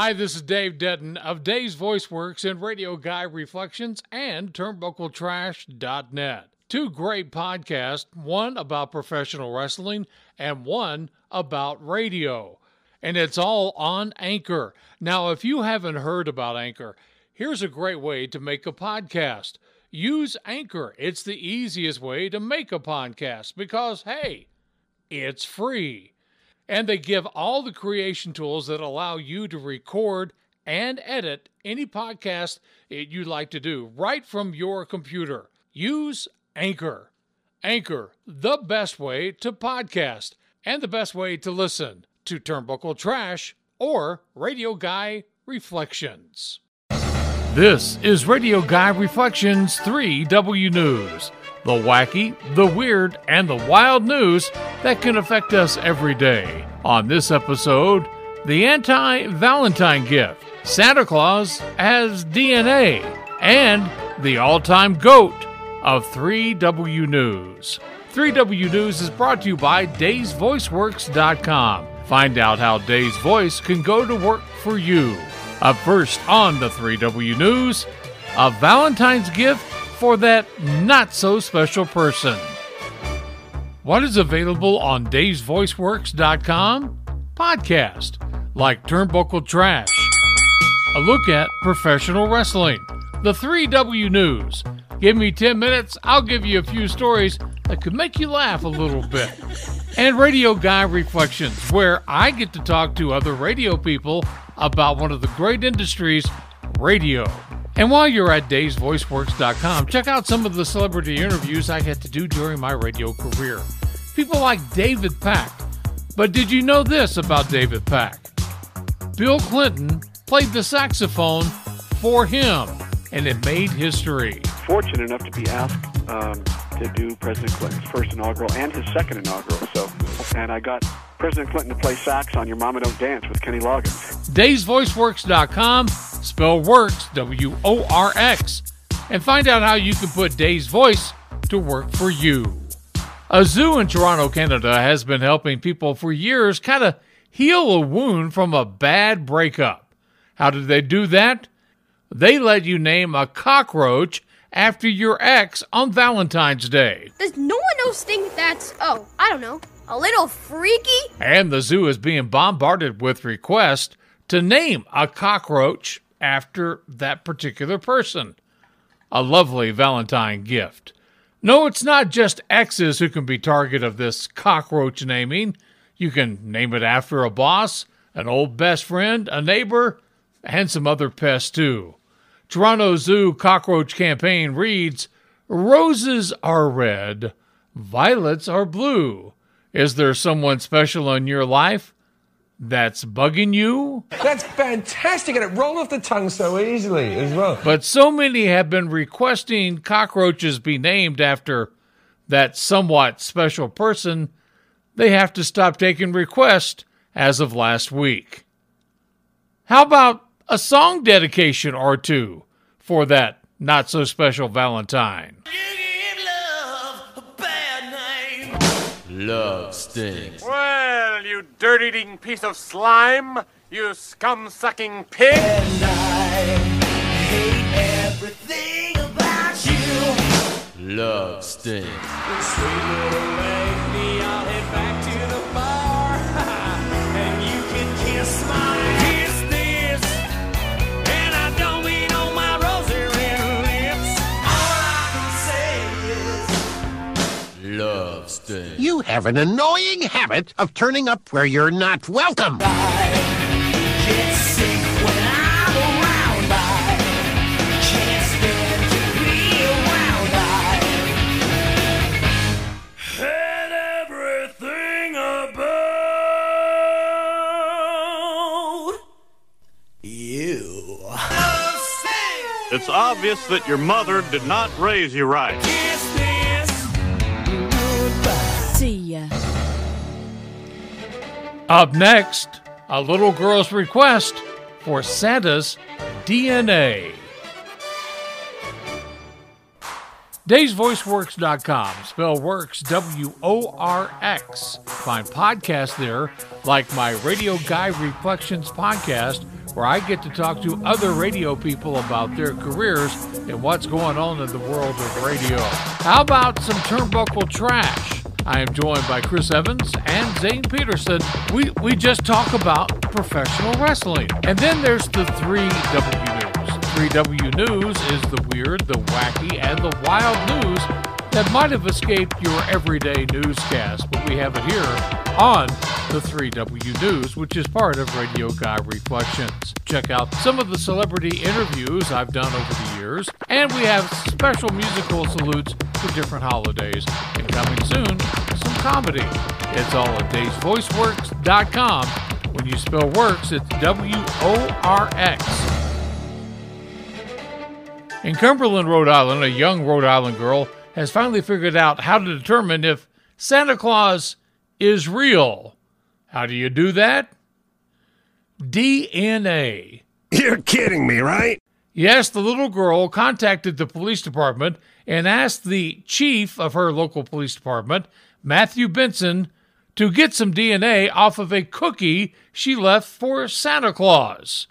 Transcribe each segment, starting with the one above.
Hi, this is Dave Denton of Dave's Voice Works and Radio Guy Reflections and TurnbuckleTrash.net. Two great podcasts, one about professional wrestling and one about radio. And it's all on Anchor. Now, if you haven't heard about Anchor, here's a great way to make a podcast. Use Anchor. It's the easiest way to make a podcast because, hey, it's free and they give all the creation tools that allow you to record and edit any podcast you'd like to do right from your computer. Use Anchor. Anchor, the best way to podcast and the best way to listen to Turnbuckle Trash or Radio Guy Reflections. This is Radio Guy Reflections 3W News the wacky, the weird, and the wild news that can affect us every day. On this episode, the anti Valentine gift, Santa Claus has DNA, and the all time GOAT of 3W News. 3W News is brought to you by DavesVoiceWorks.com. Find out how Dave's Voice can go to work for you. Up first on the 3W News, a Valentine's gift for that not so special person. What is available on DavesVoiceWorks.com? Podcast like Turnbuckle Trash, a look at professional wrestling, the 3W News. Give me 10 minutes, I'll give you a few stories that could make you laugh a little bit. And Radio Guy Reflections, where I get to talk to other radio people about one of the great industries, radio. And while you're at davesvoiceworks.com, check out some of the celebrity interviews I had to do during my radio career. People like David Pack. But did you know this about David Pack? Bill Clinton played the saxophone for him, and it made history. Fortunate enough to be asked um, to do President Clinton's first inaugural and his second inaugural. So, and I got President Clinton to play sax on Your Mama Don't Dance with Kenny Loggins. DavesVoiceWorks.com, spell works, W O R X, and find out how you can put Dave's Voice to work for you. A zoo in Toronto, Canada has been helping people for years kind of heal a wound from a bad breakup. How did they do that? They let you name a cockroach after your ex on Valentine's Day. Does no one else think that's, oh, I don't know, a little freaky? And the zoo is being bombarded with requests to name a cockroach after that particular person. A lovely Valentine gift. No, it's not just exes who can be target of this cockroach naming. You can name it after a boss, an old best friend, a neighbor, and some other pests too. Toronto Zoo cockroach campaign reads Roses are red, violets are blue. Is there someone special in your life that's bugging you? That's fantastic, and it rolled off the tongue so easily as well. But so many have been requesting cockroaches be named after that somewhat special person, they have to stop taking requests as of last week. How about a song dedication or two for that not so special Valentine. Love stinks. Well, you dirt eating piece of slime, you scum sucking pig. And I hate everything about you. Love stinks. Have an annoying habit of turning up where you're not welcome. Get sick when I'm around. I can't stand to be around. I hate everything about you. It's obvious that your mother did not raise you right. Up next, a little girl's request for Santa's DNA. DavesVoiceWorks.com. Spell works W O R X. Find podcasts there like my Radio Guy Reflections podcast, where I get to talk to other radio people about their careers and what's going on in the world of radio. How about some turnbuckle trash? I am joined by Chris Evans and Zane Peterson. We, we just talk about professional wrestling. And then there's the 3W News. 3W News is the weird, the wacky, and the wild news that might have escaped your everyday newscast, but we have it here on the 3W News, which is part of Radio Guy Reflections. Check out some of the celebrity interviews I've done over the years, and we have special musical salutes for different holidays. And coming soon, some comedy. It's all at davesvoiceworks.com. When you spell works, it's W O R X. In Cumberland, Rhode Island, a young Rhode Island girl has finally figured out how to determine if Santa Claus is real. How do you do that? DNA. You're kidding me, right? Yes, the little girl contacted the police department and asked the chief of her local police department, Matthew Benoit, to get some DNA off of a cookie she left for Santa Claus.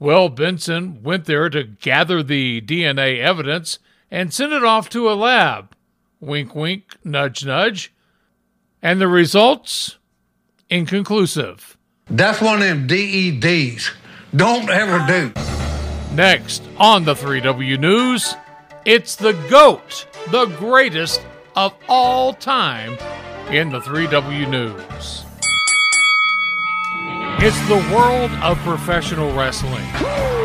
Well, Benoit went there to gather the DNA evidence and send it off to a lab. Wink, wink, nudge, nudge. And the results? Inconclusive. That's one of them DEDs. Don't ever do. Next on the 3W News, it's the GOAT, the greatest of all time in the 3W News. It's the world of professional wrestling.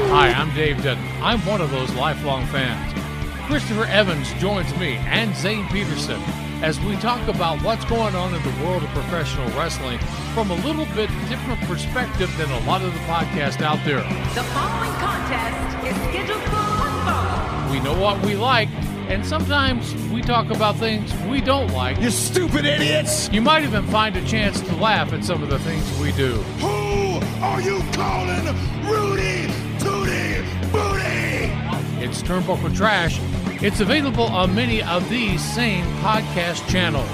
Hi, I'm Dave Dutton. I'm one of those lifelong fans. Christopher Evans joins me and Zane Peterson as we talk about what's going on in the world of professional wrestling from a little bit different perspective than a lot of the podcasts out there. The following contest is scheduled for one fall. We know what we like, and sometimes we talk about things we don't like. You stupid idiots! You might even find a chance to laugh at some of the things we do. Who are you calling Rudy Tooty Booty? It's Turnbuckle Trash. It's available on many of these same podcast channels.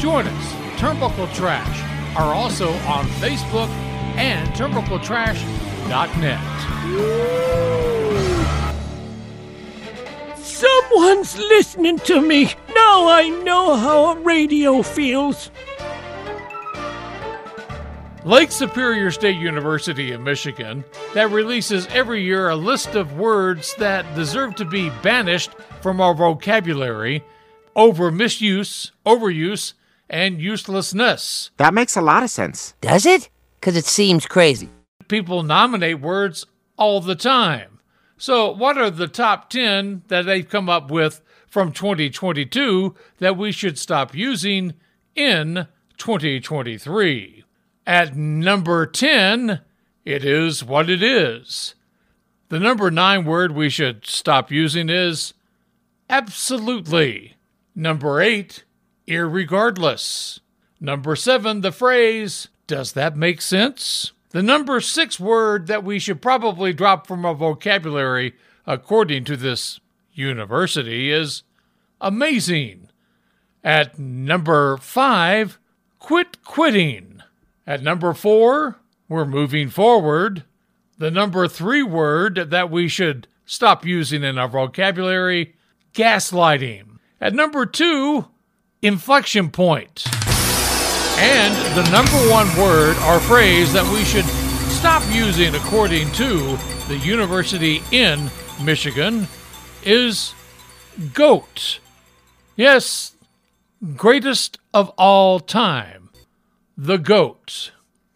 Join us. Turnbuckle Trash are also on Facebook and turnbuckletrash.net. Someone's listening to me. Now I know how a radio feels. Lake Superior State University in Michigan that releases every year a list of words that deserve to be banished from our vocabulary over misuse, overuse, and uselessness. That makes a lot of sense. Does it? Because it seems crazy. People nominate words all the time. So, what are the top 10 that they've come up with from 2022 that we should stop using in 2023? At number 10, it is what it is. The number 9 word we should stop using is absolutely. Number 8, irregardless. Number 7, the phrase, does that make sense? The number 6 word that we should probably drop from our vocabulary, according to this university, is amazing. At number 5, quit quitting. At number four, we're moving forward. The number three word that we should stop using in our vocabulary gaslighting. At number two, inflection point. And the number one word or phrase that we should stop using, according to the university in Michigan, is GOAT. Yes, greatest of all time the GOAT.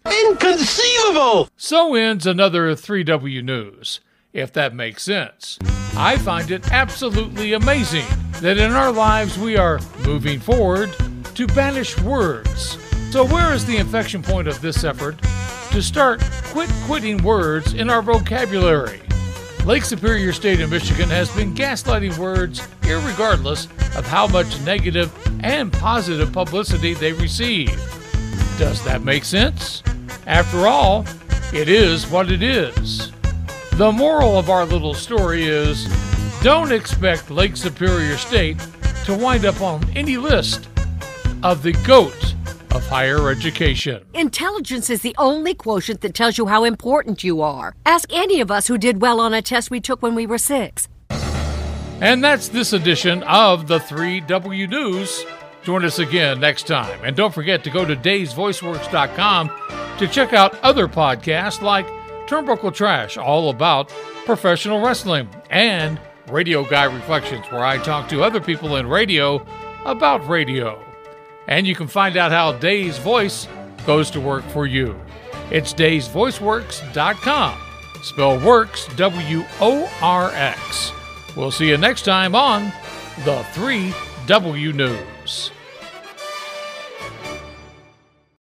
Inconceivable! So ends another 3W News, if that makes sense. I find it absolutely amazing that in our lives we are moving forward to banish words. So, where is the inflection point of this effort to start quit quitting words in our vocabulary? Lake Superior State in Michigan has been gaslighting words irregardless of how much negative and positive publicity they receive. Does that make sense? After all, it is what it is. The moral of our little story is don't expect Lake Superior State to wind up on any list of the GOAT of higher education. Intelligence is the only quotient that tells you how important you are. Ask any of us who did well on a test we took when we were six. And that's this edition of the 3W News. Join us again next time. And don't forget to go to davesvoiceworks.com to check out other podcasts like Turnbuckle Trash, all about professional wrestling, and Radio Guy Reflections, where I talk to other people in radio about radio. And you can find out how Dave's Voice goes to work for you. It's davesvoiceworks.com. Spell works W O R X. We'll see you next time on the 3W News.